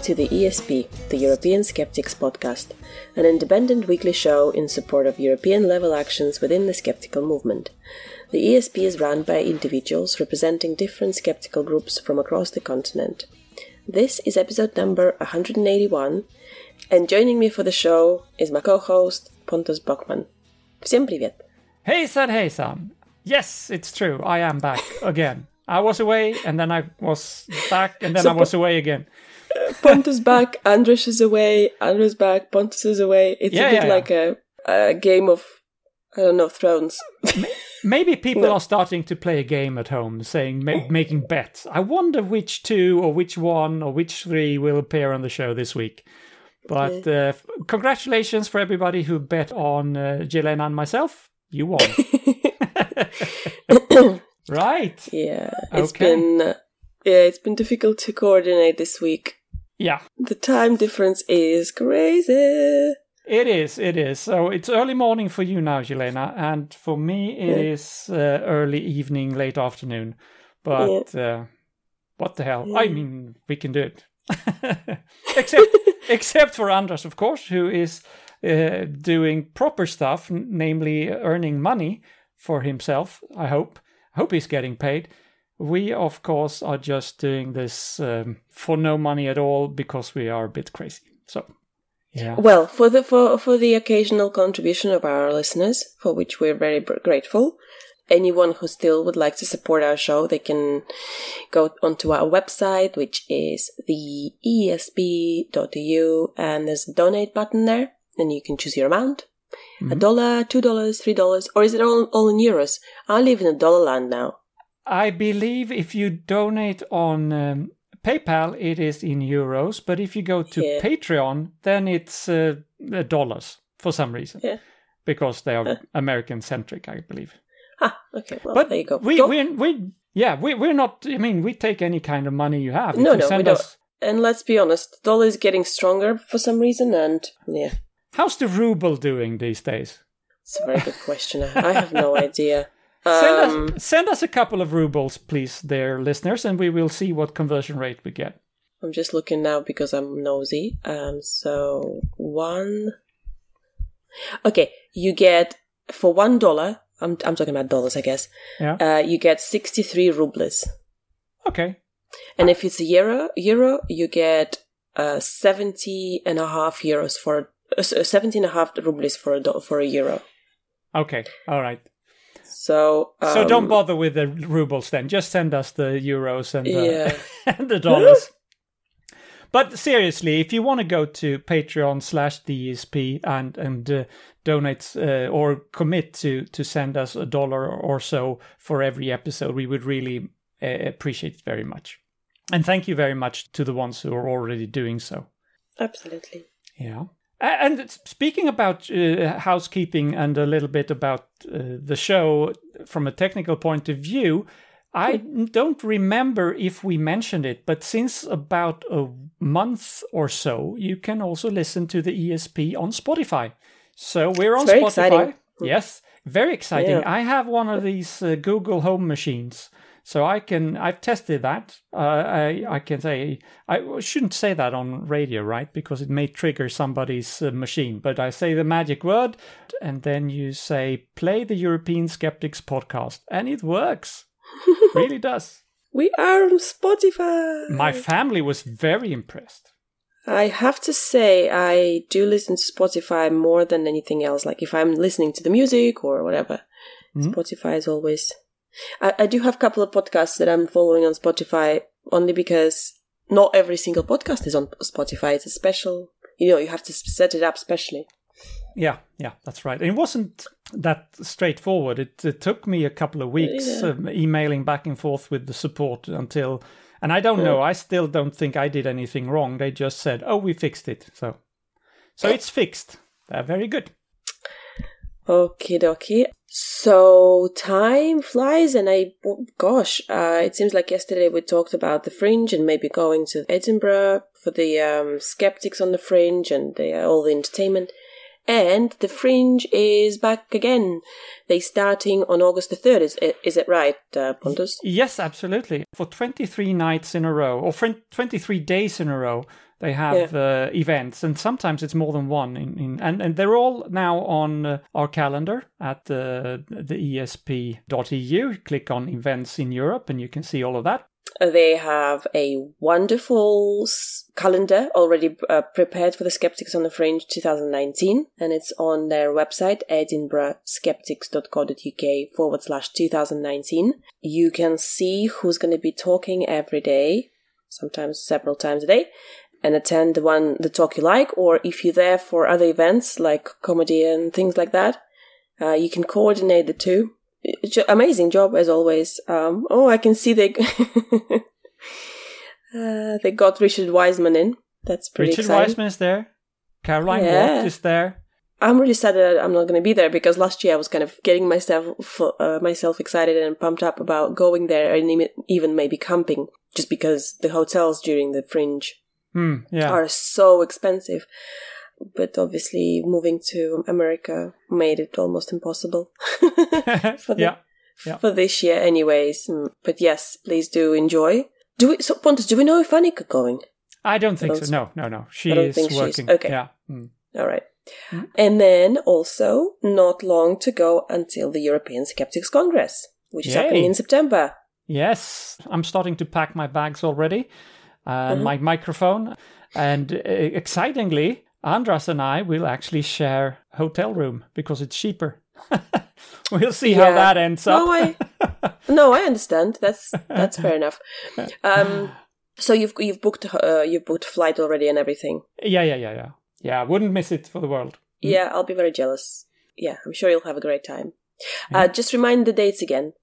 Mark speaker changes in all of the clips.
Speaker 1: listening to the ESP, the European Skeptics Podcast, an independent weekly show in support of European level actions within the skeptical movement. The ESP is run by individuals representing different skeptical groups from across the continent. This is episode number 181, and joining me for the show is my co host, Pontus Bachmann. Всем привет!
Speaker 2: Hey, son, hey, son. Yes, it's true. I am back again. I was away and then I was back and then so I was away again.
Speaker 1: Pontus back, Andres is away, Andres back, Pontus is away. It's yeah, a bit yeah, like yeah. A, a game of, I don't know, thrones.
Speaker 2: Maybe people no. are starting to play a game at home, saying ma- making bets. I wonder which two or which one or which three will appear on the show this week. But uh, congratulations for everybody who bet on uh, Jelena and myself. You won. right.
Speaker 1: Yeah. It's okay. been uh, yeah, it's been difficult to coordinate this week.
Speaker 2: Yeah.
Speaker 1: The time difference is crazy.
Speaker 2: It is, it is. So it's early morning for you now, Jelena, and for me it yeah. is uh, early evening, late afternoon. But yeah. uh, what the hell? Yeah. I mean, we can do it. except, except for Anders, of course, who is uh, doing proper stuff, namely earning money for himself. I hope. I hope he's getting paid. We, of course, are just doing this um, for no money at all because we are a bit crazy. So, yeah.
Speaker 1: Well, for the for for the occasional contribution of our listeners, for which we're very grateful. Anyone who still would like to support our show, they can go onto our website, which is the esp.eu, and there's a donate button there. Then you can choose your amount. Mm-hmm. A dollar, two dollars, three dollars, or is it all, all in euros? I live in a dollar land now.
Speaker 2: I believe if you donate on um, PayPal, it is in euros, but if you go to yeah. Patreon, then it's uh, dollars for some reason.
Speaker 1: Yeah.
Speaker 2: Because they are uh. American centric, I believe.
Speaker 1: Ah, okay. Well, but there you go.
Speaker 2: We,
Speaker 1: go.
Speaker 2: we, we, yeah, we, we're not, I mean, we take any kind of money you have.
Speaker 1: No, no, we don't. And let's be honest, the dollar is getting stronger for some reason, and yeah.
Speaker 2: How's the ruble doing these days?
Speaker 1: It's a very good question. I have no idea.
Speaker 2: Send, um, us, send us a couple of rubles, please, dear listeners, and we will see what conversion rate we get.
Speaker 1: I'm just looking now because I'm nosy. Um, so one. Okay, you get for one dollar. I'm I'm talking about dollars, I guess.
Speaker 2: Yeah.
Speaker 1: Uh, you get sixty three rubles.
Speaker 2: Okay.
Speaker 1: And if it's a euro, euro, you get uh, 70 and a half euros for uh, 70 and a half rubles for a do- for a euro.
Speaker 2: Okay, all right.
Speaker 1: So um,
Speaker 2: so don't um, bother with the rubles then. Just send us the euros and, yeah. and the dollars. but seriously, if you want to go to Patreon slash DSP and and uh, donate uh, or commit to to send us a dollar or so for every episode, we would really uh, appreciate it very much. And thank you very much to the ones who are already doing so.
Speaker 1: Absolutely.
Speaker 2: Yeah. And speaking about uh, housekeeping and a little bit about uh, the show from a technical point of view, I don't remember if we mentioned it, but since about a month or so, you can also listen to the ESP on Spotify. So we're on Spotify. Exciting. Yes, very exciting. Yeah. I have one of these uh, Google Home machines so I can I've tested that. Uh, I I can say I shouldn't say that on radio, right? Because it may trigger somebody's uh, machine. But I say the magic word, and then you say play the European Skeptics podcast, and it works. really does.
Speaker 1: We are on Spotify.
Speaker 2: My family was very impressed.
Speaker 1: I have to say, I do listen to Spotify more than anything else. Like if I'm listening to the music or whatever, mm-hmm. Spotify is always I, I do have a couple of podcasts that I'm following on Spotify only because not every single podcast is on Spotify. It's a special, you know, you have to set it up specially.
Speaker 2: Yeah, yeah, that's right. It wasn't that straightforward. It, it took me a couple of weeks yeah. um, emailing back and forth with the support until, and I don't yeah. know. I still don't think I did anything wrong. They just said, "Oh, we fixed it." So, so it's fixed. They're very good.
Speaker 1: Okie dokie. So time flies, and I, gosh, uh, it seems like yesterday we talked about the fringe and maybe going to Edinburgh for the um, skeptics on the fringe and the, uh, all the entertainment. And the Fringe is back again. They starting on August the 3rd. Is, is it right, uh, Pontus?
Speaker 2: Yes, absolutely. For 23 nights in a row, or 23 days in a row, they have yeah. uh, events, and sometimes it's more than one. In, in and, and they're all now on uh, our calendar at uh, the esp.eu. Click on events in Europe, and you can see all of that.
Speaker 1: They have a wonderful calendar already uh, prepared for the Skeptics on the Fringe 2019, and it's on their website, edinburghskeptics.co.uk forward slash 2019. You can see who's going to be talking every day, sometimes several times a day, and attend the one the talk you like, or if you're there for other events like comedy and things like that, uh, you can coordinate the two amazing job as always. Um, oh, I can see they uh, they got Richard Wiseman in. That's pretty
Speaker 2: Richard
Speaker 1: exciting.
Speaker 2: Wiseman is there. Caroline yeah. Watt is there.
Speaker 1: I'm really sad that I'm not going to be there because last year I was kind of getting myself uh, myself excited and pumped up about going there and even maybe camping, just because the hotels during the fringe
Speaker 2: mm, yeah.
Speaker 1: are so expensive but obviously moving to America made it almost impossible
Speaker 2: for the, yeah. yeah.
Speaker 1: for this year, anyways. Mm, but yes, please do enjoy. Do we? So Pontus, do we know if Annika going?
Speaker 2: I don't think I don't, so. No, no, no. She is working.
Speaker 1: okay.
Speaker 2: Yeah. Mm.
Speaker 1: All right. Mm. And then also not long to go until the European Skeptics Congress, which is happening in September.
Speaker 2: Yes, I'm starting to pack my bags already, and mm-hmm. my microphone. And uh, excitingly, Andras and I will actually share hotel room because it's cheaper. we'll see yeah. how that ends up.
Speaker 1: No, I, no, I understand. That's that's fair enough. Um, so you've you've booked uh, you've booked flight already and everything.
Speaker 2: Yeah, yeah, yeah, yeah. Yeah, I wouldn't miss it for the world.
Speaker 1: Yeah, I'll be very jealous. Yeah, I'm sure you'll have a great time. Yeah. Uh, just remind the dates again.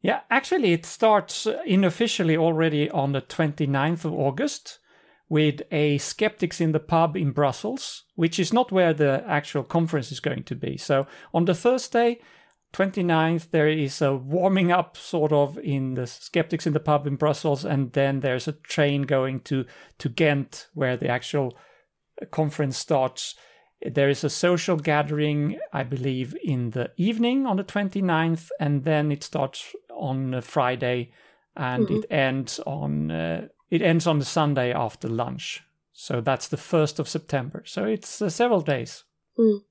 Speaker 2: Yeah, actually, it starts uh, unofficially already on the 29th of August with a skeptics in the pub in Brussels, which is not where the actual conference is going to be. So on the Thursday, 29th, there is a warming up sort of in the skeptics in the pub in Brussels, and then there's a train going to to Ghent where the actual uh, conference starts. There is a social gathering, I believe, in the evening on the 29th, and then it starts on Friday and mm-hmm. it ends on uh, it ends on the Sunday after lunch. So that's the 1st of September. So it's uh, several days.
Speaker 1: Mm.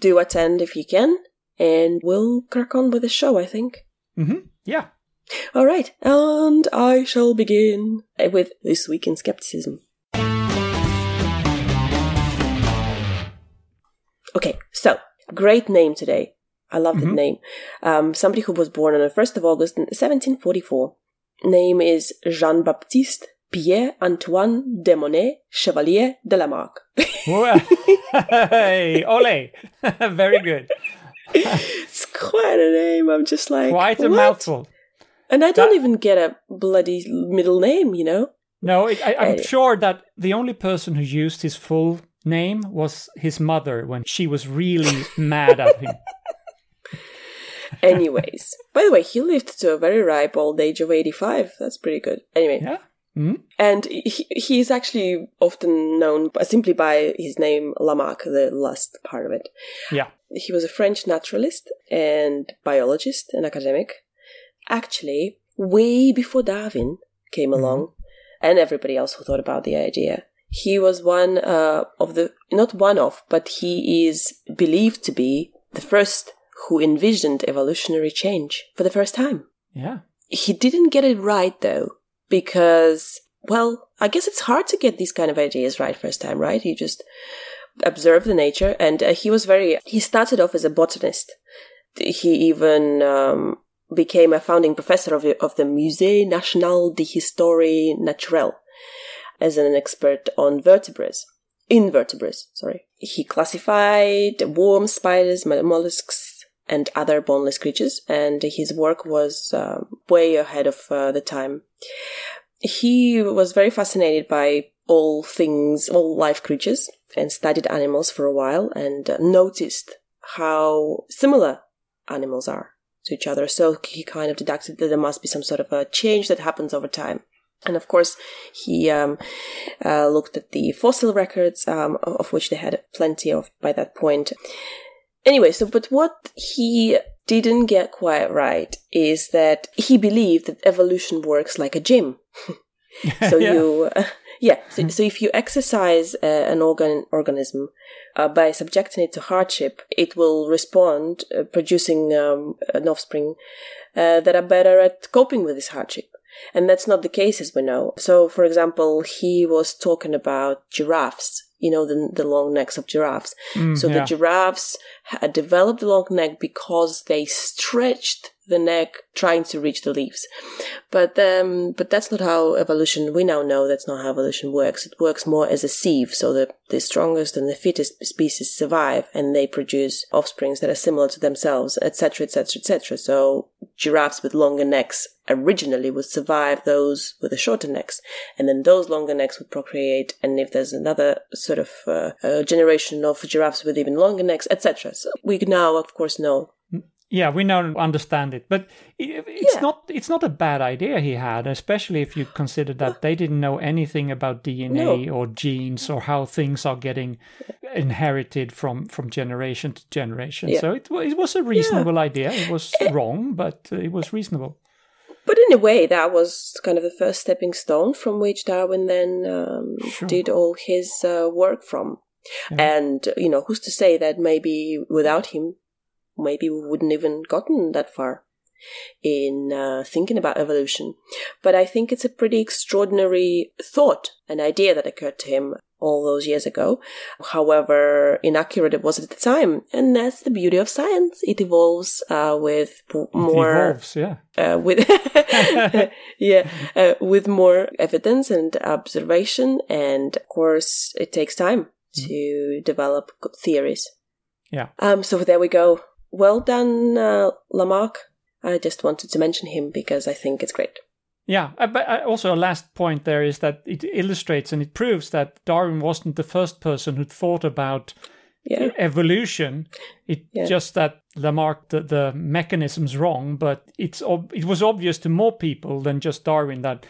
Speaker 1: Do attend if you can, and we'll crack on with the show, I think.
Speaker 2: Mm-hmm. Yeah.
Speaker 1: All right, and I shall begin with This Week in Skepticism. Okay, so, great name today. I love mm-hmm. the name. Um, somebody who was born on the 1st of August 1744. Name is Jean Baptiste Pierre Antoine de Monet, Chevalier de Lamarck.
Speaker 2: hey, ole! Very good.
Speaker 1: it's quite a name. I'm just like
Speaker 2: quite a
Speaker 1: what?
Speaker 2: mouthful.
Speaker 1: And I don't that... even get a bloody middle name, you know.
Speaker 2: No, it, I, am sure that the only person who used his full name was his mother when she was really mad at him.
Speaker 1: Anyways, by the way, he lived to a very ripe old age of 85. That's pretty good. Anyway.
Speaker 2: Yeah. Mm-hmm.
Speaker 1: And he, he is actually often known simply by his name Lamarck, the last part of it.
Speaker 2: Yeah.
Speaker 1: He was a French naturalist and biologist and academic. Actually, way before Darwin came mm-hmm. along and everybody else who thought about the idea. He was one uh, of the, not one of, but he is believed to be the first who envisioned evolutionary change for the first time.
Speaker 2: Yeah.
Speaker 1: He didn't get it right though because, well, I guess it's hard to get these kind of ideas right first time, right? You just observe the nature, and uh, he was very. He started off as a botanist. He even um, became a founding professor of, of the Musée National d'Histoire Naturelle as an expert on vertebrates, invertebrates. Sorry, he classified worms, spiders, mollusks, and other boneless creatures, and his work was uh, way ahead of uh, the time he was very fascinated by all things, all life creatures, and studied animals for a while and uh, noticed how similar animals are to each other. So he kind of deducted that there must be some sort of a change that happens over time. And of course, he um, uh, looked at the fossil records, um, of which they had plenty of by that point. Anyway, so but what he didn't get quite right is that he believed that evolution works like a gym. so yeah. you, uh, yeah. So, so, if you exercise uh, an organ organism uh, by subjecting it to hardship, it will respond, uh, producing um, an offspring uh, that are better at coping with this hardship. And that's not the case, as we know. So, for example, he was talking about giraffes you know, the, the long necks of giraffes. Mm, so yeah. the giraffes had developed the long neck because they stretched the neck trying to reach the leaves. But um, but that's not how evolution. We now know that's not how evolution works. It works more as a sieve. So the the strongest and the fittest species survive, and they produce offsprings that are similar to themselves, etc., etc., etc. So giraffes with longer necks originally would survive those with the shorter necks, and then those longer necks would procreate. And if there's another sort of uh, generation of giraffes with even longer necks, etc. So we now, of course, know
Speaker 2: yeah, we now understand it, but it's yeah. not it's not a bad idea he had, especially if you consider that they didn't know anything about DNA no. or genes or how things are getting inherited from from generation to generation. Yeah. So it it was a reasonable yeah. idea. It was eh. wrong, but it was reasonable.
Speaker 1: But in a way, that was kind of the first stepping stone from which Darwin then um, sure. did all his uh, work from. And you know, who's to say that maybe without him maybe we wouldn't even gotten that far in uh, thinking about evolution. But I think it's a pretty extraordinary thought, an idea that occurred to him all those years ago. However inaccurate it was at the time, and that's the beauty of science. It evolves uh, with more.
Speaker 2: It evolves, yeah.
Speaker 1: Uh, with yeah, uh, with more evidence and observation, and of course, it takes time mm. to develop theories.
Speaker 2: Yeah.
Speaker 1: Um. So there we go well done, uh, Lamarck. I just wanted to mention him because I think it's great.
Speaker 2: Yeah, uh, but uh, also a last point there is that it illustrates and it proves that Darwin wasn't the first person who thought about yeah. evolution. It yeah. just that Lamarck the, the mechanism's wrong, but it's ob- it was obvious to more people than just Darwin that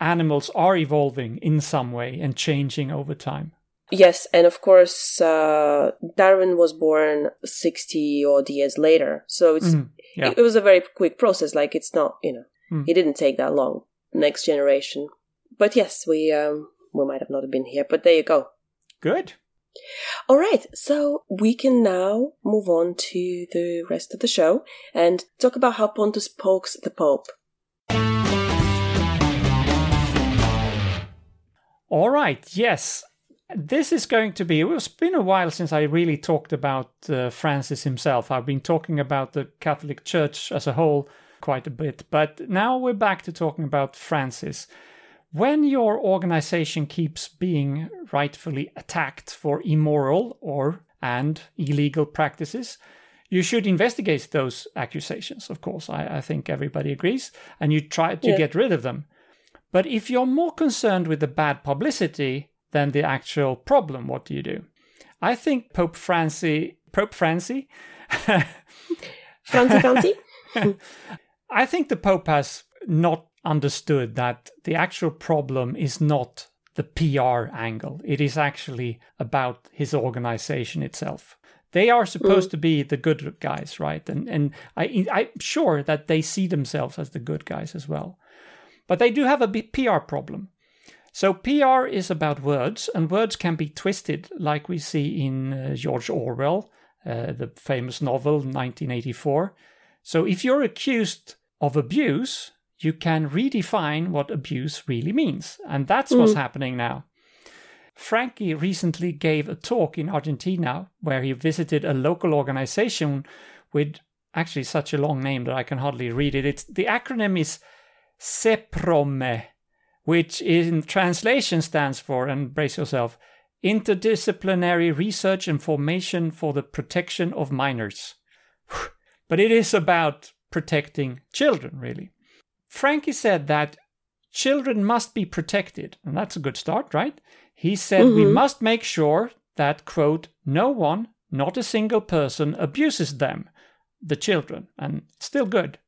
Speaker 2: animals are evolving in some way and changing over time.
Speaker 1: Yes, and of course, uh, Darwin was born 60 odd years later. So it's, mm, yeah. it, it, was a very quick process. Like, it's not, you know, mm. it didn't take that long. Next generation. But yes, we, um, we might have not have been here, but there you go.
Speaker 2: Good.
Speaker 1: All right, so we can now move on to the rest of the show and talk about how Pontus pokes the Pope.
Speaker 2: All right, yes this is going to be it's been a while since i really talked about uh, francis himself. I've been talking about the catholic church as a whole quite a bit but now we're back to talking about francis. When your organization keeps being rightfully attacked for immoral or and illegal practices you should investigate those accusations of course. I, I think everybody agrees and you try to yeah. get rid of them. But if you're more concerned with the bad publicity than the actual problem. What do you do? I think Pope Francis, Pope Francis,
Speaker 1: Francie Francie.
Speaker 2: I think the Pope has not understood that the actual problem is not the PR angle. It is actually about his organization itself. They are supposed mm. to be the good guys, right? And and I I'm sure that they see themselves as the good guys as well. But they do have a PR problem. So PR is about words, and words can be twisted, like we see in uh, George Orwell, uh, the famous novel 1984. So if you're accused of abuse, you can redefine what abuse really means, and that's mm. what's happening now. Frankie recently gave a talk in Argentina where he visited a local organization with actually such a long name that I can hardly read it. It's the acronym is CEPROME, which in translation stands for, and brace yourself, Interdisciplinary Research and Formation for the Protection of Minors. But it is about protecting children, really. Frankie said that children must be protected, and that's a good start, right? He said mm-hmm. we must make sure that, quote, no one, not a single person, abuses them, the children, and still good.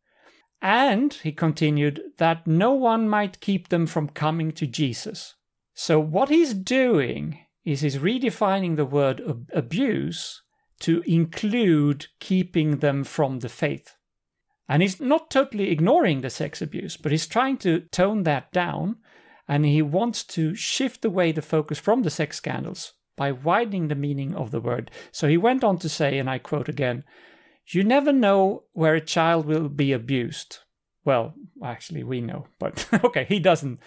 Speaker 2: And, he continued, that no one might keep them from coming to Jesus. So, what he's doing is he's redefining the word ab- abuse to include keeping them from the faith. And he's not totally ignoring the sex abuse, but he's trying to tone that down. And he wants to shift away the focus from the sex scandals by widening the meaning of the word. So he went on to say, and I quote again, you never know where a child will be abused. Well, actually, we know, but okay, he doesn't.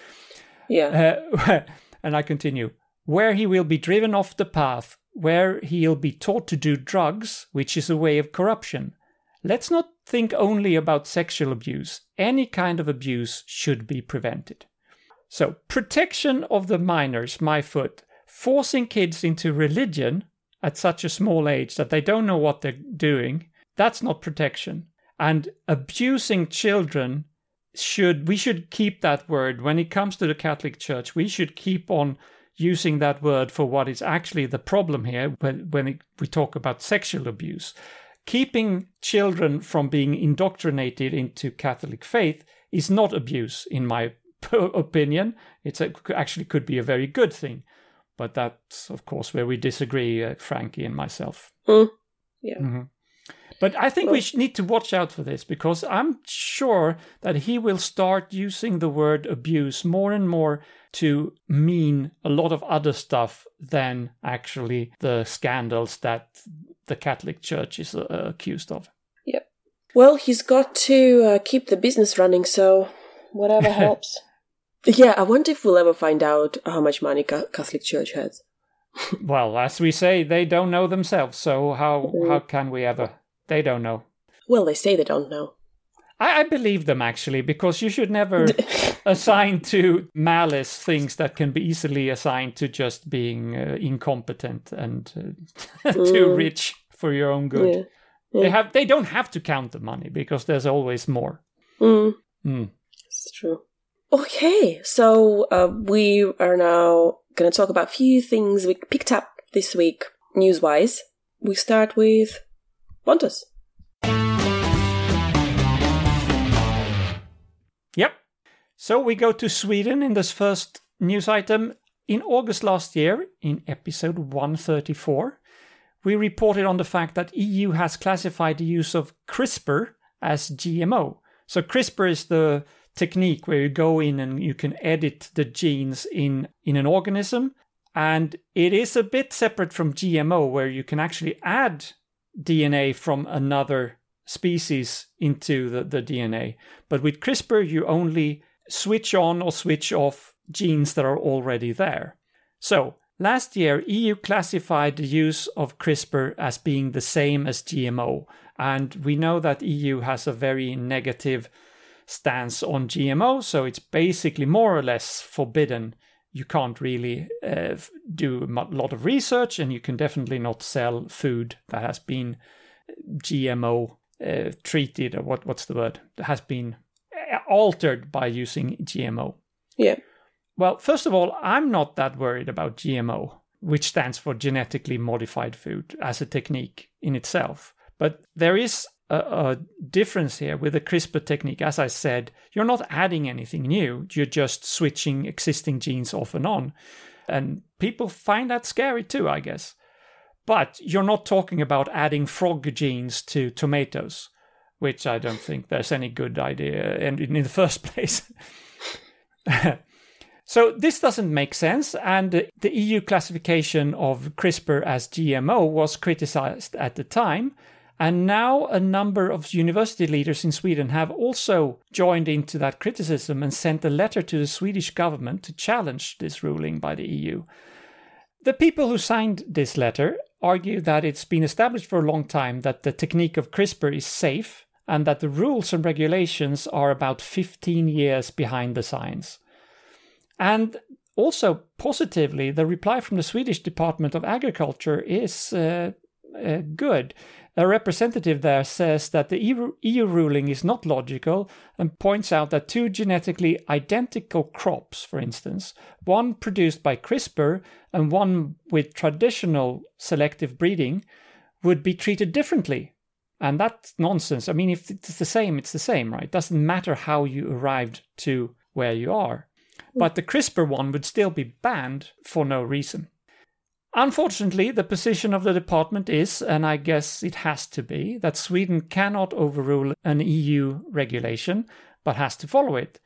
Speaker 1: Yeah.
Speaker 2: Uh, and I continue. Where he will be driven off the path, where he'll be taught to do drugs, which is a way of corruption. Let's not think only about sexual abuse. Any kind of abuse should be prevented. So, protection of the minors, my foot, forcing kids into religion at such a small age that they don't know what they're doing, that's not protection. And abusing children should we should keep that word when it comes to the Catholic Church. We should keep on using that word for what is actually the problem here when, when it, we talk about sexual abuse. Keeping children from being indoctrinated into Catholic faith is not abuse, in my opinion. It's a, actually could be a very good thing. But that's, of course, where we disagree, uh, Frankie and myself.
Speaker 1: Mm. Yeah.
Speaker 2: Mm-hmm. But I think well, we need to watch out for this because I'm sure that he will start using the word abuse more and more to mean a lot of other stuff than actually the scandals that the Catholic Church is uh, accused of.
Speaker 1: Yep. Well, he's got to uh, keep the business running, so whatever helps. Yeah, I wonder if we'll ever find out how much money Catholic Church has.
Speaker 2: well, as we say, they don't know themselves, so how how can we ever? They don't know.
Speaker 1: Well, they say they don't know.
Speaker 2: I, I believe them actually, because you should never assign to malice things that can be easily assigned to just being uh, incompetent and uh, too mm. rich for your own good. Yeah. Yeah. They have they don't have to count the money because there's always more.
Speaker 1: Mm. Mm. It's true. Okay, so uh, we are now going to talk about a few things we picked up this week news wise. We start with Pontus.
Speaker 2: Yep. So we go to Sweden in this first news item. In August last year, in episode 134, we reported on the fact that EU has classified the use of CRISPR as GMO. So CRISPR is the technique where you go in and you can edit the genes in in an organism and it is a bit separate from GMO where you can actually add DNA from another species into the, the DNA. But with CRISPR, you only switch on or switch off genes that are already there. So, last year, EU classified the use of CRISPR as being the same as GMO. And we know that EU has a very negative stance on GMO, so it's basically more or less forbidden. You can't really uh, do a lot of research, and you can definitely not sell food that has been GMO uh, treated, or what, what's the word, that has been uh, altered by using GMO.
Speaker 1: Yeah.
Speaker 2: Well, first of all, I'm not that worried about GMO, which stands for genetically modified food as a technique in itself. But there is a, a, difference here with the CRISPR technique. As I said, you're not adding anything new, you're just switching existing genes off and on. And people find that scary too, I guess. But you're not talking about adding frog genes to tomatoes, which I don't think there's any good idea in, in the first place. so this doesn't make sense, and the EU classification of CRISPR as GMO was criticized at the time and now a number of university leaders in Sweden have also joined into that criticism and sent a letter to the Swedish government to challenge this ruling by the EU. The people who signed this letter argue that it's been established for a long time that the technique of CRISPR is safe and that the rules and regulations are about 15 years behind the science. And also, positively, the reply from the Swedish Department of Agriculture is uh, uh, good. A representative there says that the EU, ruling is not logical and points out that two genetically identical crops, for instance, one produced by CRISPR and one with traditional selective breeding, would be treated differently And that's nonsense. I mean, if it's the same, it's the same, right? It doesn't matter how you arrived to where you are. Hmm. But the CRISPR one would still be banned for no reason. Unfortunately, the position of the department is, and I guess it has to be, that Sweden cannot overrule an EU regulation, but has to follow it.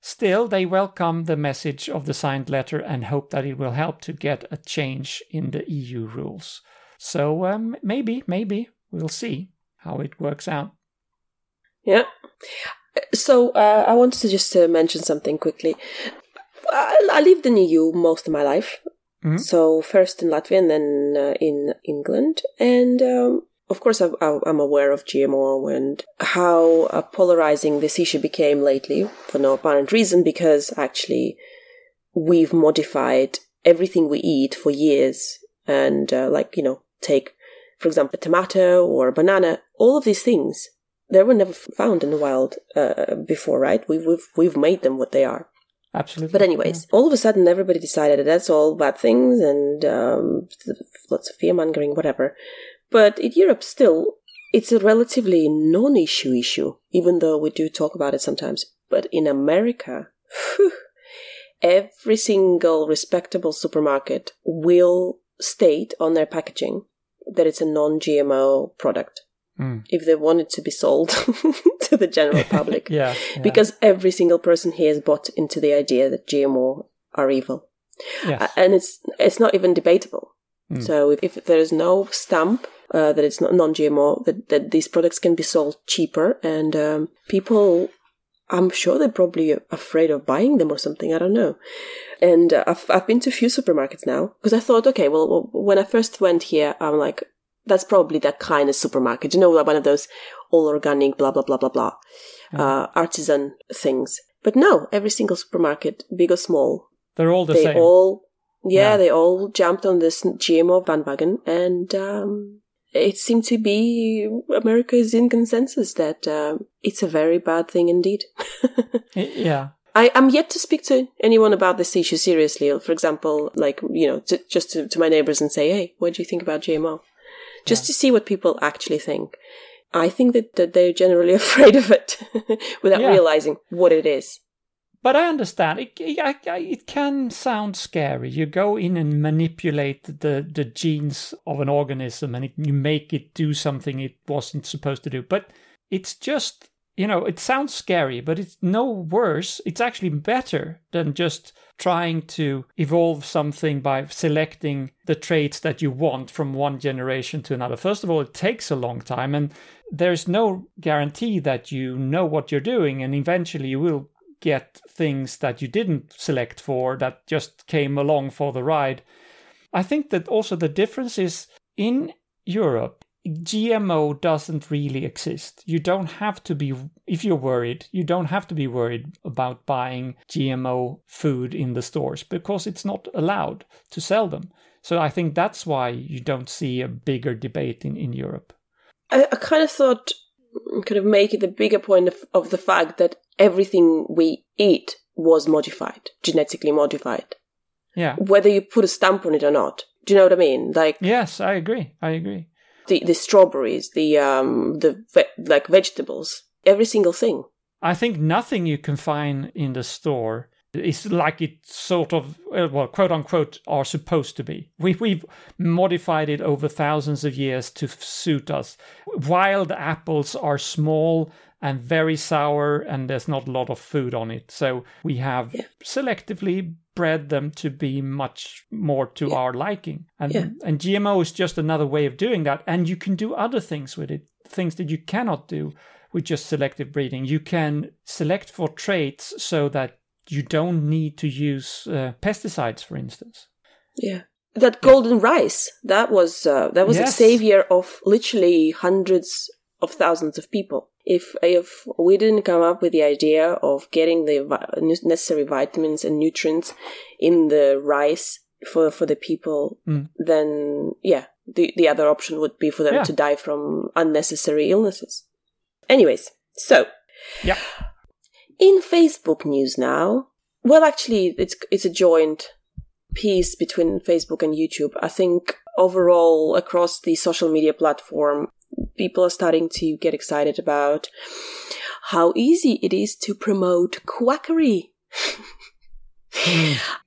Speaker 2: Still, they welcome the message of the signed letter and hope that it will help to get a change in the EU rules. So um, maybe, maybe we'll see how it works out.
Speaker 1: Yeah. So uh, I wanted to just uh, mention something quickly. I, I lived in EU most of my life.
Speaker 2: Mhm.
Speaker 1: So first in Latvia and then uh, in England, and um, of course I, I'm aware of GMO and how uh, polarizing this issue became lately for no apparent reason. Because actually, we've modified everything we eat for years, and uh, like you know, take for example a tomato or a banana. All of these things they were never found in the wild uh, before, right? We've, we've we've made them what they are.
Speaker 2: Absolutely.
Speaker 1: But anyways, all of a sudden, everybody decided that that's all bad things and um, lots of fear mongering, whatever. But in Europe, still, it's a relatively non-issue issue, even though we do talk about it sometimes. But in America, phew, every single respectable supermarket will state on their packaging that it's a non-GMO product
Speaker 2: Mm.
Speaker 1: if they wanted to be sold to the general public
Speaker 2: Yeah. yeah.
Speaker 1: because every single person here is bought into the idea that GMO are evil,
Speaker 2: Yes.
Speaker 1: Uh, and it's it's not even debatable.
Speaker 2: Mm.
Speaker 1: So if, if there is no stamp uh, that it's not non-GMO, that that these products can be sold cheaper, and um, people, I'm sure they're probably afraid of buying them or something. I don't know. And uh, I've I've been to a few supermarkets now because I thought, okay, well, well, when I first went here, I'm like, that's probably that kind of supermarket, you know, one of those all organic, blah blah blah blah blah, uh, artisan things. But no, every single supermarket, big or small,
Speaker 2: They're all the
Speaker 1: they
Speaker 2: same.
Speaker 1: all yeah,
Speaker 2: Yeah.
Speaker 1: they all jumped on this GMO bandwagon, and um, it seemed to be America is in consensus that um, it's a very bad thing indeed.
Speaker 2: Yeah.
Speaker 1: I am yet to speak to anyone about this issue seriously. For example, like you know, to, just to, to my neighbors and say, "Hey, what do you think about GMO?" Just to see what people actually think. I think that, that they're generally afraid of it without
Speaker 2: Yeah.
Speaker 1: realizing what it is.
Speaker 2: But I understand it. I, I, it can sound scary. You go in and manipulate the the genes of an organism, and it, you make it do something it wasn't supposed to do. But it's just you know, it sounds scary, but it's no worse. It's actually better than just trying to evolve something by selecting the traits that you want from one generation to another. First of all, it takes a long time, and there's no guarantee that you know what you're doing, and eventually you will get things that you didn't select for that just came along for the ride. I think that also the difference is in Europe, GMO doesn't really exist. You don't have to be, if you're worried, you don't have to be worried about buying GMO food in the stores because it's not allowed to sell them. So I think that's why you don't see a bigger debate in, in Europe.
Speaker 1: I, I kind of thought, kind of make it the bigger point of, of the fact that everything we eat was modified, genetically modified,
Speaker 2: Yeah.
Speaker 1: whether you put a stamp on it or not. Do you know what I mean? Like
Speaker 2: Yes, I agree. I agree.
Speaker 1: The, the strawberries, the um, the ve- like vegetables, every single thing.
Speaker 2: I think nothing you can find in the store is like it sort of, uh, well, quote unquote, are supposed to be. We, we've modified it over thousands of years to suit us. Wild apples are small and very sour, and there's not a lot of food on it. So we have
Speaker 1: Yeah.
Speaker 2: selectively bred them to be much more to
Speaker 1: Yeah.
Speaker 2: our liking. And,
Speaker 1: Yeah.
Speaker 2: and GMO is just another way of doing that. And you can do other things with it, things that you cannot do with just selective breeding. You can select for traits so that you don't need to use uh, pesticides, for instance.
Speaker 1: Yeah. That golden rice, that was uh, that was a savior of literally hundreds of thousands of people. If if we didn't come up with the idea of getting the vi- necessary vitamins and nutrients in the rice for for the people,
Speaker 2: Mm.
Speaker 1: then yeah, the the other option would be for them
Speaker 2: Yeah.
Speaker 1: to die from unnecessary illnesses. Anyways, so
Speaker 2: Yeah.
Speaker 1: in Facebook news now, well, actually, it's it's a joint piece between Facebook and YouTube. I think overall across the social media platform, people are starting to get excited about how easy it is to promote quackery.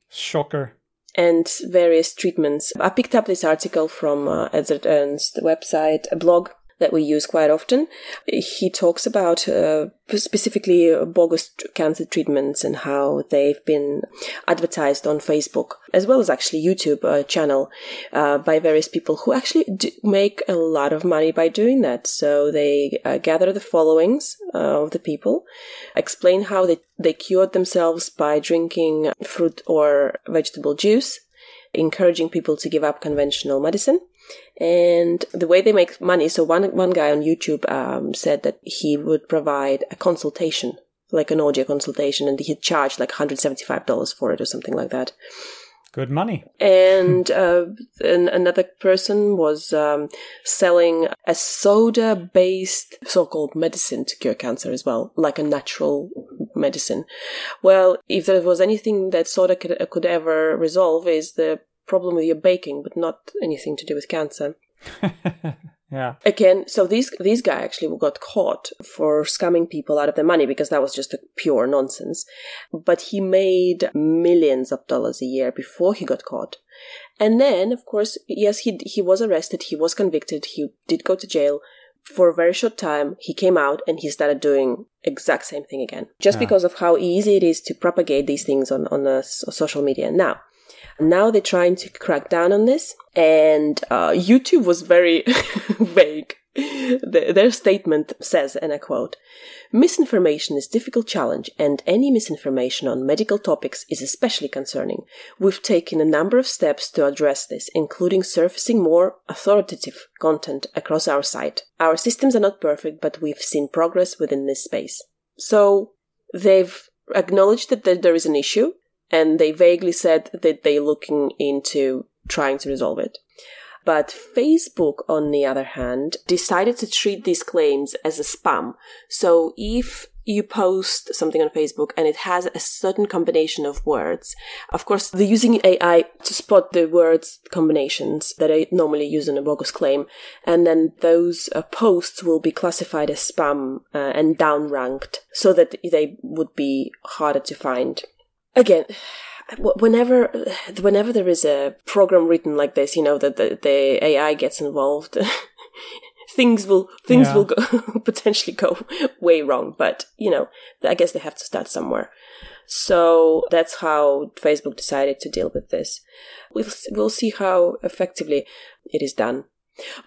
Speaker 2: Shocker.
Speaker 1: And various treatments. I picked up this article from uh, Edzard Ernst website, a blog that we use quite often. He talks about uh, specifically bogus cancer treatments and how they've been advertised on Facebook, as well as actually YouTube uh, channel uh, by various people who actually make a lot of money by doing that. So they uh, gather the followings uh, of the people, explain how they, they cured themselves by drinking fruit or vegetable juice, encouraging people to give up conventional medicine and the way they make money so one one guy on youtube um, said that he would provide a consultation like an audio consultation and he'd charge like $175 for it or something like that.
Speaker 2: Good money.
Speaker 1: And, uh, and another person was um, selling a soda based so-called medicine to cure cancer as well like a natural medicine. Well if there was anything that soda could, could ever resolve is the problem with your baking, but not anything to do with cancer.
Speaker 2: yeah.
Speaker 1: Again, so these these guy actually got caught for scamming people out of their money because that was just a pure nonsense. But he made millions of dollars a year before he got caught. And then, of course, yes, he he was arrested, he was convicted, he did go to jail. For a very short time, he came out and he started doing exact same thing again, just yeah. because of how easy it is to propagate these things on on uh, social media. Now, now they're trying to crack down on this, and uh, YouTube was very vague. The, their statement says, and I quote, Misinformation is a difficult challenge, and any misinformation on medical topics is especially concerning. We've taken a number of steps to address this, including surfacing more authoritative content across our site. Our systems are not perfect, but we've seen progress within this space. So, they've acknowledged that there is an issue, and they vaguely said that they're looking into trying to resolve it. But Facebook, on the other hand, decided to treat these claims as a spam. So if you post something on Facebook and it has a certain combination of words, of course, they're using AI to spot the words combinations that are normally used in a bogus claim. And then those uh, posts will be classified as spam uh, and downranked so that they would be harder to find again whenever whenever there is a program written like this you know that the, the ai gets involved things will things yeah. will go potentially go way wrong but you know i guess they have to start somewhere. So that's how facebook decided to deal with this. We'll we'll see how effectively it is done.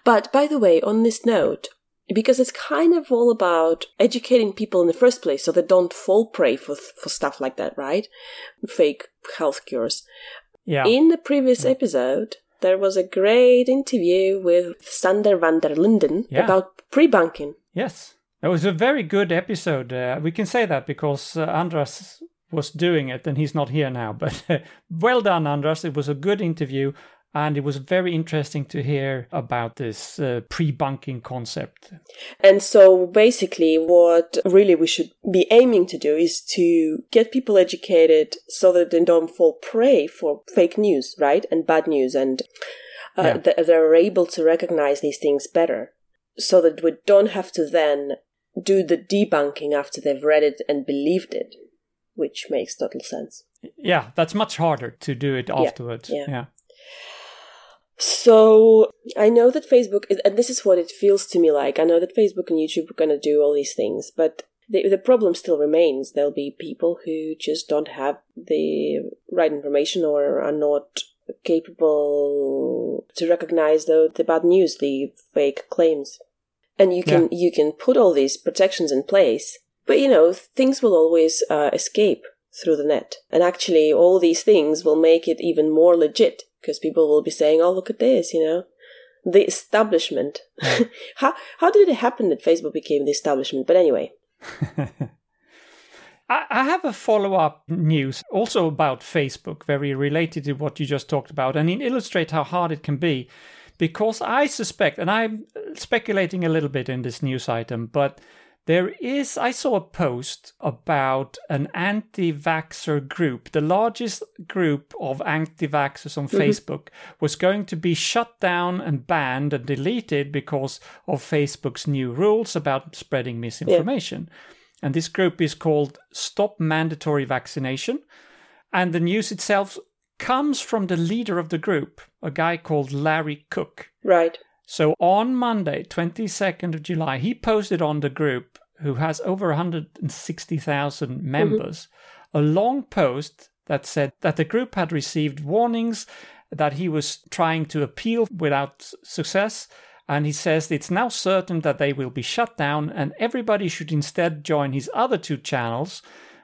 Speaker 1: But by the way on this note because it's kind of all about educating people in the first place so they don't fall prey for, for stuff like that, right? Fake health cures.
Speaker 2: Yeah.
Speaker 1: In the previous yeah. episode, there was a great interview with Sander van der Linden yeah. about pre-bunking.
Speaker 2: Yes. It was a very good episode. Uh, we can say that because uh, Andras was doing it and he's not here now. But uh, well done, Andras. It was a good interview and it was very interesting to hear about this uh, pre-bunking concept.
Speaker 1: And so basically what really we should be aiming to do is to get people educated so that they don't fall prey for fake news, right? And bad news and uh, yeah. they're able to recognize these things better so that we don't have to then do the debunking after they've read it and believed it, which makes total sense.
Speaker 2: Yeah, that's much harder to do it afterwards.
Speaker 1: yeah. yeah. So I know that Facebook, and this is what it feels to me like. I know that Facebook and YouTube are going to do all these things, but the, the problem still remains. There'll be people who just don't have the right information or are not capable to recognize the, the bad news, the fake claims. And you can, yeah. you can put all these protections in place, but you know, things will always uh, escape through the net. And actually, all these things will make it even more legit because people will be saying, "Oh, look at this," you know, the establishment. how how did it happen that Facebook became the establishment? But anyway.
Speaker 2: I have a follow up news also about Facebook, very related to what you just talked about, and it illustrates how hard it can be. Because I suspect, and I'm speculating a little bit in this news item, but There is, I saw a post about an anti vaxxer group. The largest group of anti vaxxers on mm-hmm. Facebook was going to be shut down and banned and deleted because of Facebook's new rules about spreading misinformation. Yeah. And this group is called Stop Mandatory Vaccination. And the news itself comes from the leader of the group, a guy called Larry Cook.
Speaker 1: Right.
Speaker 2: So on Monday, 22nd of July, he posted on the group, who has over 160,000 mm-hmm. members, mm-hmm. a long post that said that the group had received warnings that he was trying to appeal without success. And he says it's now certain that they will be shut down, and everybody should instead join his other two channels,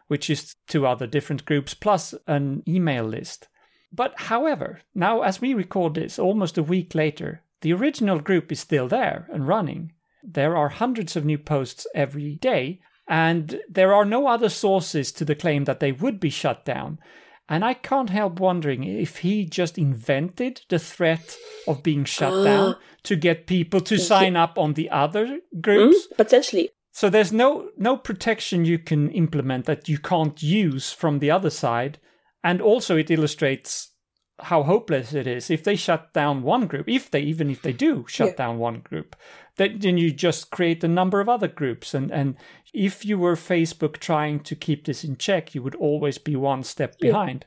Speaker 2: which is two other different groups plus an email list. But however, now as we record this, almost a week later, the original group is still there and running. There are hundreds of new posts every day, and there are no other sources to the claim that they would be shut down. And I can't help wondering if he just invented the threat of being shut uh, down to get people to sign up on the other groups.
Speaker 1: Mm, potentially.
Speaker 2: So there's no no protection you can implement that you can't use from the other side. And also it illustrates how hopeless it is if they shut down one group if they even if they do shut yeah. down one group then, then you just create a number of other groups and and if you were facebook trying to keep this in check you would always be one step yeah. behind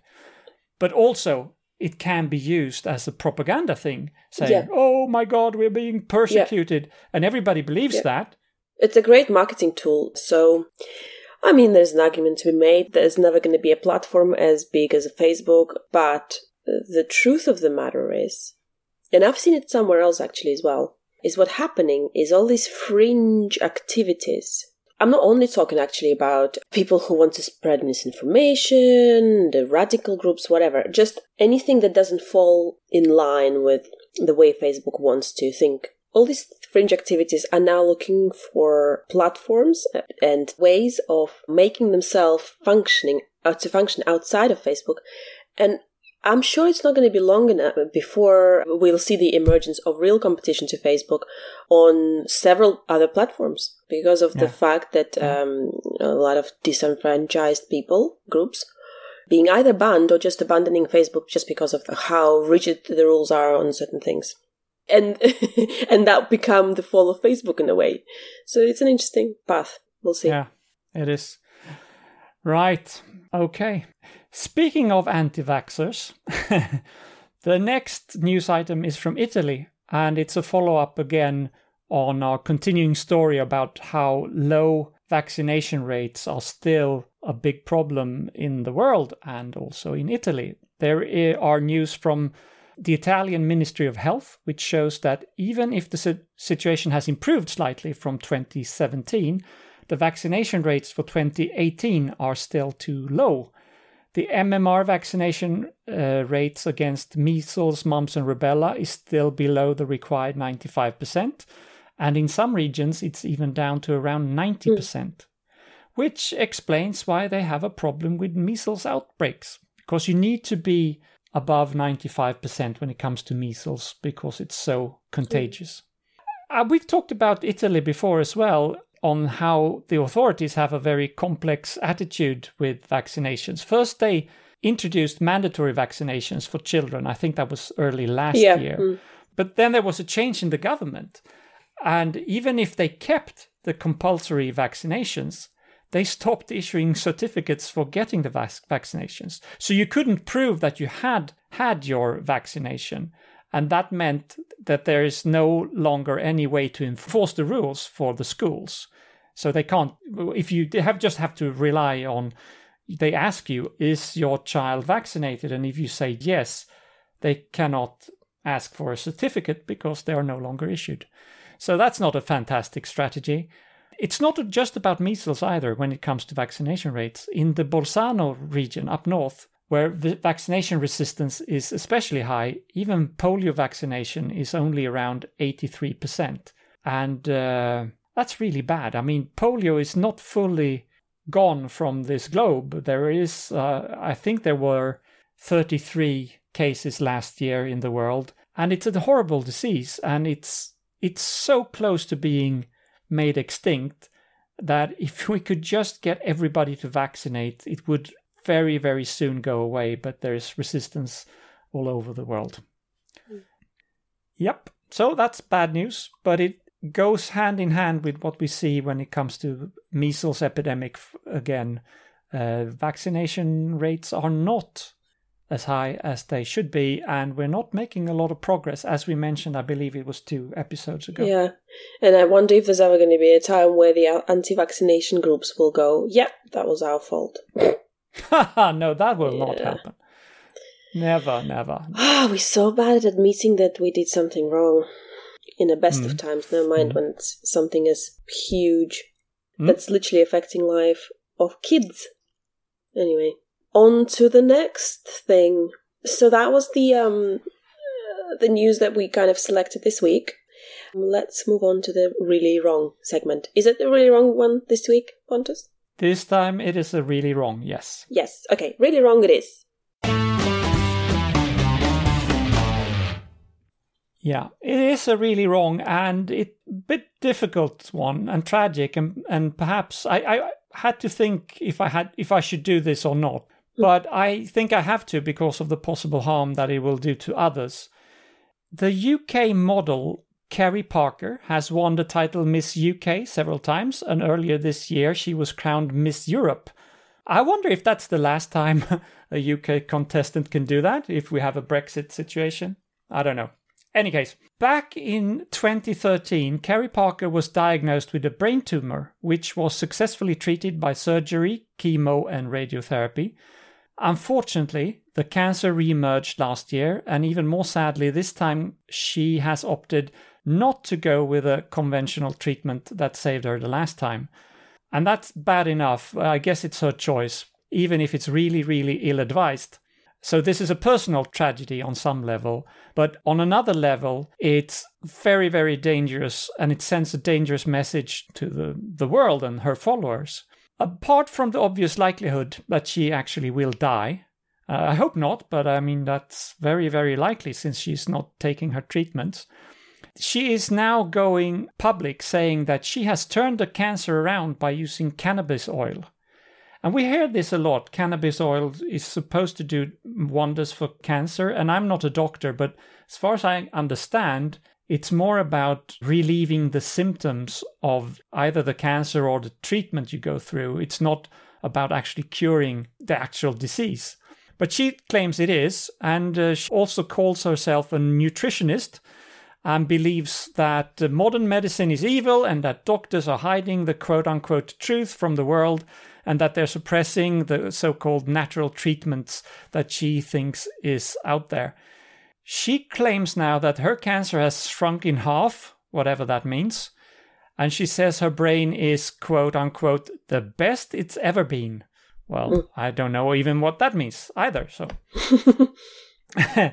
Speaker 2: but also it can be used as a propaganda thing saying yeah. oh my god we're being persecuted and everybody believes that
Speaker 1: it's a great marketing tool so I mean, there's an argument to be made. There's never going to be a platform as big as Facebook, but the truth of the matter is, and I've seen it somewhere else actually as well, is what happening is all these fringe activities. I'm not only talking actually about people who want to spread misinformation, the radical groups, whatever, just anything that doesn't fall in line with the way Facebook wants to think. All these fringe activities are now looking for platforms and ways of making themselves functioning uh, to function outside of Facebook. And I'm sure it's not going to be long enough before we'll see the emergence of real competition to Facebook on several other platforms because of yeah. the fact that um, a lot of disenfranchised people, groups, being either banned or just abandoning Facebook just because of how rigid the rules are on certain things. And and that become the fall of Facebook in a way. So it's an interesting path. We'll see.
Speaker 2: Yeah, it is. Right. Okay. Speaking of anti vaxxers, the next news item is from Italy, and it's a follow up again on our continuing story about how low vaccination rates are still a big problem in the world and also in Italy. There are news from the Italian Ministry of Health, which shows that even if the situation has improved slightly from 2017, the vaccination rates for 2018 are still too low. The MMR vaccination uh, rates against measles, mumps, and rubella is still below the required 95%. And in some regions, it's even down to around 90%, mm. which explains why they have a problem with measles outbreaks. Because you need to be above 95% when it comes to measles because it's so contagious. Mm. Uh, we've talked about Italy before as well on how the authorities have a very complex attitude with vaccinations. First, they introduced mandatory vaccinations for children. I think that was early last yeah. year. Mm. But then there was a change in the government. And even if they kept the compulsory vaccinations, they stopped issuing certificates for getting the vac- vaccinations. So you couldn't prove that you had had your vaccination. And that meant that there is no longer any way to enforce the rules for the schools. So they can't, if you have just have to rely on, they ask you, is your child vaccinated? And if you say yes, they cannot ask for a certificate because they are no longer issued. So that's not a fantastic strategy. It's not just about measles either when it comes to vaccination rates. In the Bolzano region up north, where vaccination resistance is especially high, even polio vaccination is only around 83%. And uh, that's really bad. I mean, polio is not fully gone from this globe. There is, uh, I think there were 33 cases last year in the world, and it's a horrible disease, and it's it's so close to being made extinct that if we could just get everybody to vaccinate, it would very, very soon go away, but there's resistance all over the world. Mm. Yep. So that's bad news, but it goes hand in hand with what we see when it comes to measles epidemic again. Uh, vaccination rates are not as high as they should be, and we're not making a lot of progress, as we mentioned. I believe it was two episodes ago.
Speaker 1: Yeah, and I wonder if there's ever going to be a time where the anti-vaccination groups will go, "Yep, that was our fault."
Speaker 2: no, that will yeah. not happen. Never, never.
Speaker 1: Ah, we're so bad at admitting that we did something wrong. In the best mm. of hmm. times, never mind mm. when it's something as huge mm. that's literally affecting life of kids. Anyway, on to the next thing. So that was the um the news that we kind of selected this week. Let's move on to the really wrong segment. Is it the really wrong one this week, Pontus?
Speaker 2: This time it is a really wrong, yes.
Speaker 1: Yes, okay, really wrong it is.
Speaker 2: Yeah, it is a really wrong and it bit difficult one and tragic and and perhaps I, I had to think if I had if I should do this or not. Hmm. But I think I have to because of the possible harm that it will do to others. The UK model Kerry Parker has won the title Miss UK several times, and earlier this year she was crowned Miss Europe. I wonder if that's the last time a UK contestant can do that, if we have a Brexit situation. I don't know. Any case, back in 2013, Kerry Parker was diagnosed with a brain tumor, which was successfully treated by surgery, chemo, and radiotherapy. Unfortunately, the cancer re-emerged last year, and even more sadly, this time she has opted not to go with a conventional treatment that saved her the last time. And that's bad enough. I guess it's her choice, even if it's really, really ill advised. So this is a personal tragedy on some level, but on another level, it's very, very dangerous and it sends a dangerous message to the, the world and her followers. Apart from the obvious likelihood that she actually will die, uh, I hope not, but I mean, that's very, very likely since she's not taking her treatments. She is now going public saying that she has turned the cancer around by using cannabis oil. And we hear this a lot. Cannabis oil is supposed to do wonders for cancer. And I'm not a doctor, but as far as I understand, it's more about relieving the symptoms of either the cancer or the treatment you go through. It's not about actually curing the actual disease. But she claims it is, and uh, she also calls herself a nutritionist and believes that modern medicine is evil and that doctors are hiding the quote unquote truth from the world and that they're suppressing the so called natural treatments that she thinks is out there. She claims now that her cancer has shrunk in half, whatever that means, and she says her brain is quote unquote the best it's ever been. Well, mm. I don't know even what that means either, so.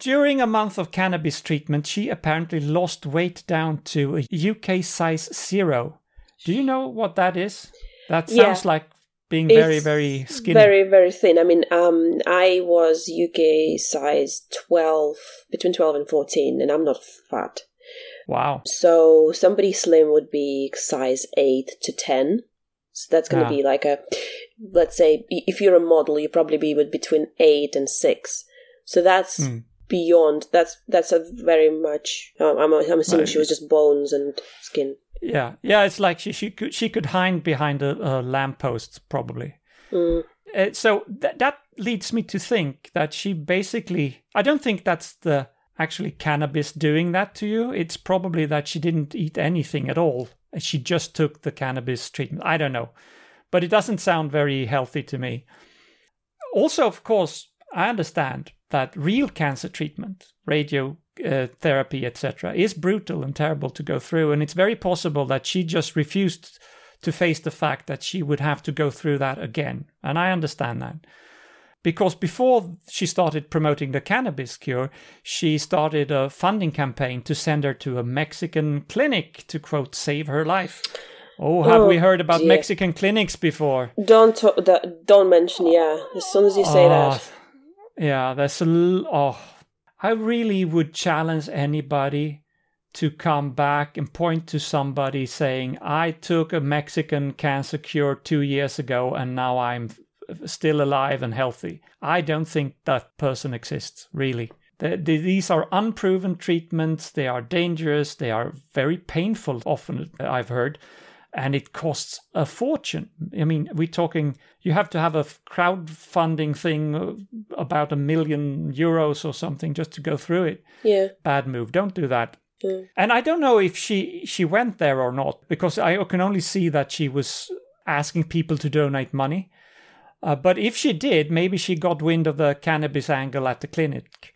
Speaker 2: During a month of cannabis treatment, she apparently lost weight down to a UK size zero. Do you know what that is? That sounds yeah. like being it's very, very skinny.
Speaker 1: Very, very thin. I mean, um, I was UK size 12, between 12 and 14, and I'm not fat.
Speaker 2: Wow.
Speaker 1: So somebody slim would be size 8 to 10. So that's going to yeah. be like a, let's say, if you're a model, you probably be with between 8 and 6. So that's mm. Beyond, that's that's a very much, um, I'm, I'm assuming right. she was just bones and skin.
Speaker 2: Yeah, yeah. It's like she she could she could hide behind a, a lamppost probably. Mm. Uh, so th- that leads me to think that she basically. I don't think that's the actually cannabis doing that to you. It's probably that she didn't eat anything at all. She just took the cannabis treatment. I don't know, but it doesn't sound very healthy to me. Also, of course, I understand that real cancer treatment, radio uh, therapy, etc., is brutal and terrible to go through. And it's very possible that she just refused to face the fact that she would have to go through that again. And I understand that. Because before she started promoting the cannabis cure, she started a funding campaign to send her to a Mexican clinic to, quote, save her life. Oh, have oh, we heard about dear. Mexican clinics before?
Speaker 1: Don't don't mention yeah. As soon as you say oh, that,
Speaker 2: yeah, that's a oh, I really would challenge anybody to come back and point to somebody saying, I took a Mexican cancer cure two years ago and now I'm still alive and healthy. I don't think that person exists, really. The, the, these are unproven treatments, they are dangerous, they are very painful, often, uh, I've heard and it costs a fortune. I mean, we're talking you have to have a crowdfunding thing about a million euros or something just to go through it.
Speaker 1: Yeah.
Speaker 2: Bad move. Don't do that.
Speaker 1: Mm.
Speaker 2: And I don't know if she she went there or not because I can only see that she was asking people to donate money. Uh, but if she did, maybe she got wind of the cannabis angle at the clinic.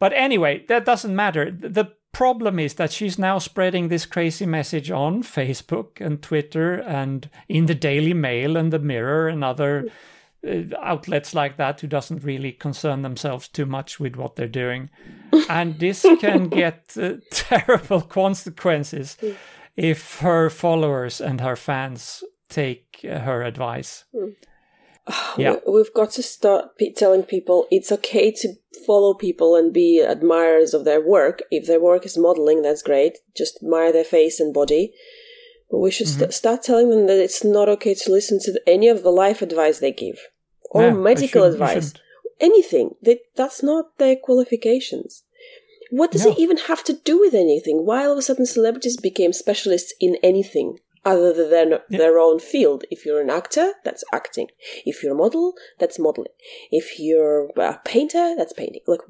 Speaker 2: But anyway, that doesn't matter. The problem is that she's now spreading this crazy message on Facebook and Twitter and in the Daily Mail and the Mirror and other uh, outlets like that who doesn't really concern themselves too much with what they're doing. and this can get uh, terrible consequences if her followers and her fans take her advice. Yeah.
Speaker 1: We- We've got to start telling people it's okay to follow people and be admirers of their work. If their work is modeling, that's great. Just admire their face and body. But we should st- start telling them that it's not okay to listen to any of the life advice they give or
Speaker 2: they
Speaker 1: medical advice. Anything. That, that's not their qualifications. What does
Speaker 2: No.
Speaker 1: it even have to do with anything? Why all of a sudden celebrities became specialists in anything other than their, their own field? If you're an actor, that's acting. If you're a model, that's modeling. If you're a painter, that's painting. Like,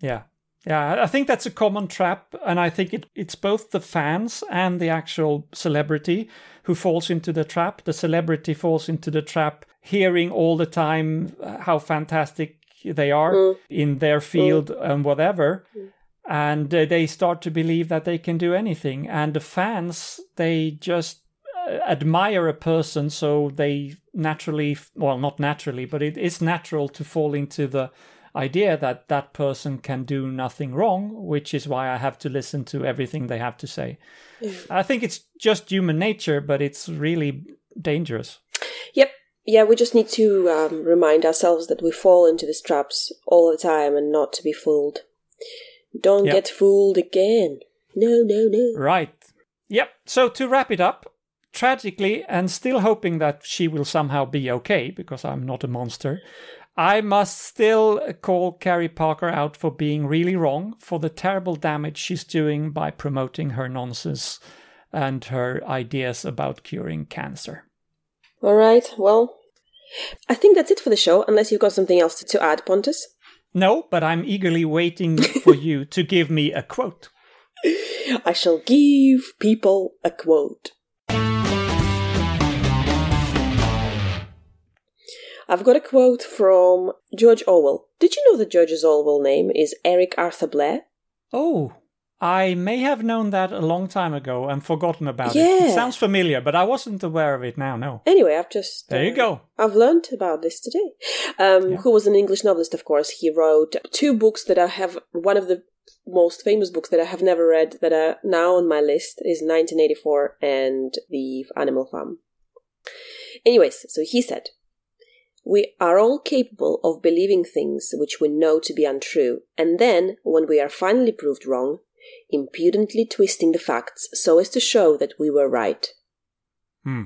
Speaker 2: Yeah. Yeah, I think that's a common trap, and I think it, it's both the fans and the actual celebrity who falls into the trap. The celebrity falls into the trap, hearing all the time uh, how fantastic they are mm. in their mm. field and whatever, mm. And uh, they start to believe that they can do anything. And the fans, they just uh, admire a person, so they naturally, well, not naturally, but it is natural to fall into the idea that that person can do nothing wrong, which is why I have to listen to everything they have to say. I think it's just human nature, but it's really dangerous.
Speaker 1: yep. Yeah, we just need to um, remind ourselves that we fall into these traps all the time and not to be fooled. Don't
Speaker 2: Yep.
Speaker 1: get fooled again. No, no, no.
Speaker 2: Right. Yep. So to wrap it up, tragically, and still hoping that she will somehow be okay, because I'm not a monster, I must still call Carrie Parker out for being really wrong for the terrible damage she's doing by promoting her nonsense and her ideas about curing cancer.
Speaker 1: All right, well, I think that's it for the show, unless you've got something else to, to add, Pontus.
Speaker 2: No, but I'm eagerly waiting for you to give me a quote.
Speaker 1: I shall give people a quote. I've got a quote from George Orwell. Did you know that George Orwell's name is Eric Arthur Blair?
Speaker 2: Oh, I may have known that a long time ago and forgotten about it.
Speaker 1: Yeah.
Speaker 2: It sounds familiar, but I wasn't aware of it now, no.
Speaker 1: Anyway, I've just.
Speaker 2: There you
Speaker 1: uh,
Speaker 2: go.
Speaker 1: I've learned about this today. Um,
Speaker 2: Yeah.
Speaker 1: Who was an English novelist, of course. He wrote two books that I have. One of the most famous books that I have never read that are now on my list is 1984 and The Animal Farm. Anyways, so he said, We are all capable of believing things which we know to be untrue, and then, when we are finally proved wrong, impudently twisting the facts so as to show that we were right.
Speaker 2: Hmm.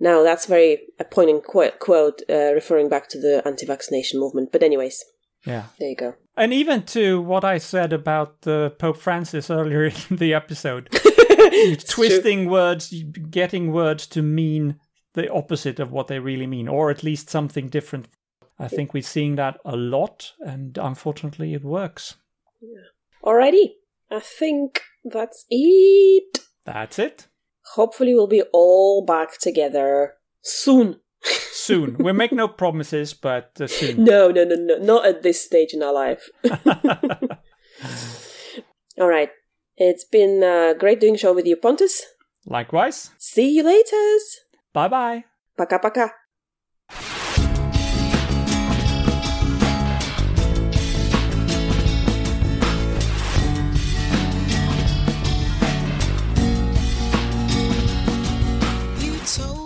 Speaker 1: Now, that's very a poignant qu- quote uh, referring back to the anti vaccination movement. But, anyways,
Speaker 2: Yeah.
Speaker 1: there you go.
Speaker 2: And even to what I said about uh, Pope Francis earlier in the episode, twisting words, getting words to mean the opposite of what they really mean, or at least something different. I think we're seeing that a lot, and unfortunately, it works.
Speaker 1: Alrighty, I think that's it.
Speaker 2: That's it.
Speaker 1: Hopefully, we'll be all back together soon.
Speaker 2: soon. We make no promises, but uh, soon.
Speaker 1: No, no, no, no. Not at this stage in our life. all right. It's been a great doing show with you, Pontus.
Speaker 2: Likewise.
Speaker 1: See you later.
Speaker 2: Bye bye.
Speaker 1: Paka paka.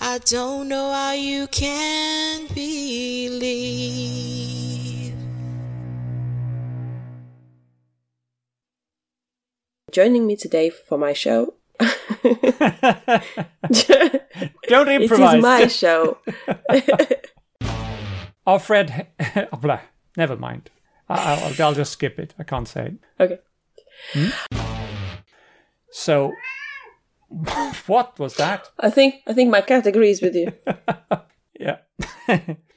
Speaker 3: I don't know how you can believe.
Speaker 1: Joining me today for my show.
Speaker 2: Don't improvise.
Speaker 1: is my show.
Speaker 2: Our Fred. oh, blah. Never mind. I- I'll, I'll just skip it. I can't say it.
Speaker 1: Okay. Hmm?
Speaker 2: So, what was that?
Speaker 1: I think I think my cat agrees with you.
Speaker 2: Yeah.